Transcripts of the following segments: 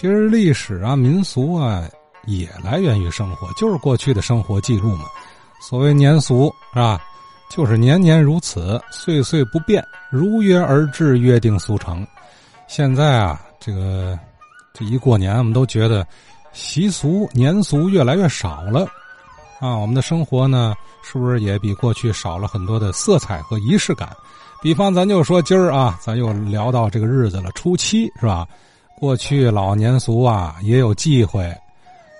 其实历史啊、民俗啊，也来源于生活，就是过去的生活记录嘛。所谓年俗是吧？就是年年如此，岁岁不变，如约而至，约定俗成。现在啊，这个这一过年，我们都觉得习俗、年俗越来越少了啊。我们的生活呢，是不是也比过去少了很多的色彩和仪式感？比方，咱就说今儿啊，咱又聊到这个日子了，初七是吧？过去老年俗啊，也有忌讳，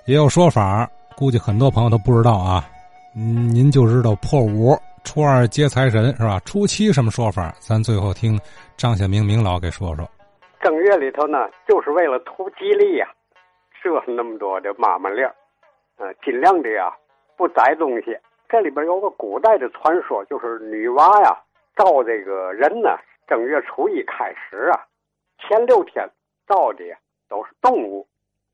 也有说法，估计很多朋友都不知道啊。嗯，您就知道破五。初二接财神是吧？初七什么说法？咱最后听张显明明老给说说。正月里头呢，就是为了图吉利呀，设那么多的妈妈令呃，尽量的呀不宰东西。这里边有个古代的传说，就是女娲呀造这个人呢，正月初一开始啊，前六天造的呀都是动物，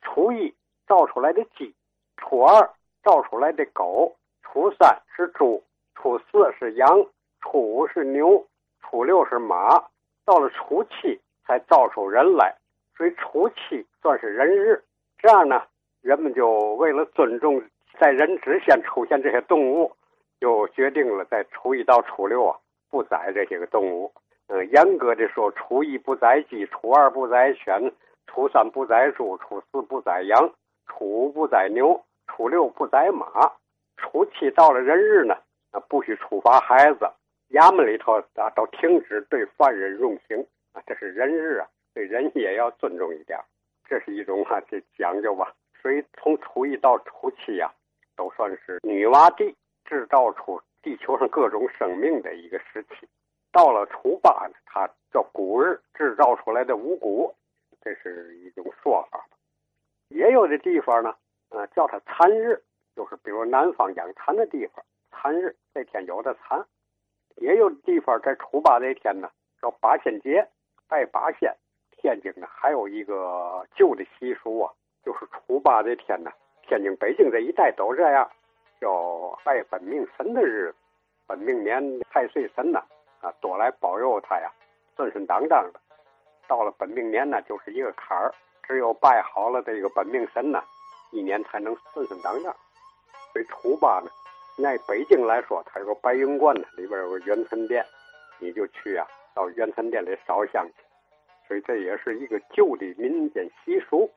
初一造出来的鸡，初二造出来的狗，初三是猪。初四是羊，初五是牛，初六是马，到了初七才造出人来，所以初七算是人日。这样呢，人们就为了尊重在人之前出现这些动物，就决定了在初一到初六啊不宰这些个动物。呃，严格的说，初一不宰鸡，初二不宰犬，初三不宰猪，初四不宰羊，初五不宰牛，初六不宰马，初七到了人日呢。啊，不许处罚孩子，衙门里头啊都停止对犯人用刑啊，这是人日啊，对人也要尊重一点，这是一种啊这讲究吧。所以从初一到初七呀，都算是女娲帝制造出地球上各种生命的一个时期。到了初八呢，它叫谷日，制造出来的五谷，这是一种说法。也有的地方呢，呃，叫它蚕日，就是比如南方养蚕的地方。残日这天有的残，也有地方在初八这天呢，叫八仙节，拜八仙。天津呢还有一个旧的习俗啊，就是初八这天呢，天津、北京这一带都这样，叫拜本命神的日子。本命年太岁神呢，啊多来保佑他呀，顺顺当当的。到了本命年呢，就是一个坎儿，只有拜好了这个本命神呢，一年才能顺顺当当。所以初八呢。在北京来说，它有个白云观呢，里边有个元辰殿，你就去啊，到元辰殿里烧香去。所以这也是一个旧的民间习俗。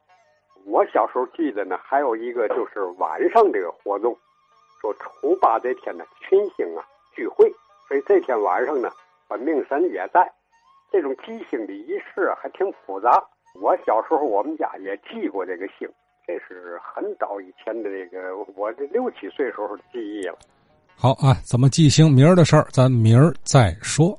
我小时候记得呢，还有一个就是晚上这个活动，说初八这天呢，群星啊聚会，所以这天晚上呢，本命神也在。这种祭星的仪式还挺复杂。我小时候我们家也祭过这个星。这是很早以前的这个，我这六七岁时候的记忆了。好啊，怎么记星明儿的事儿，咱明儿再说。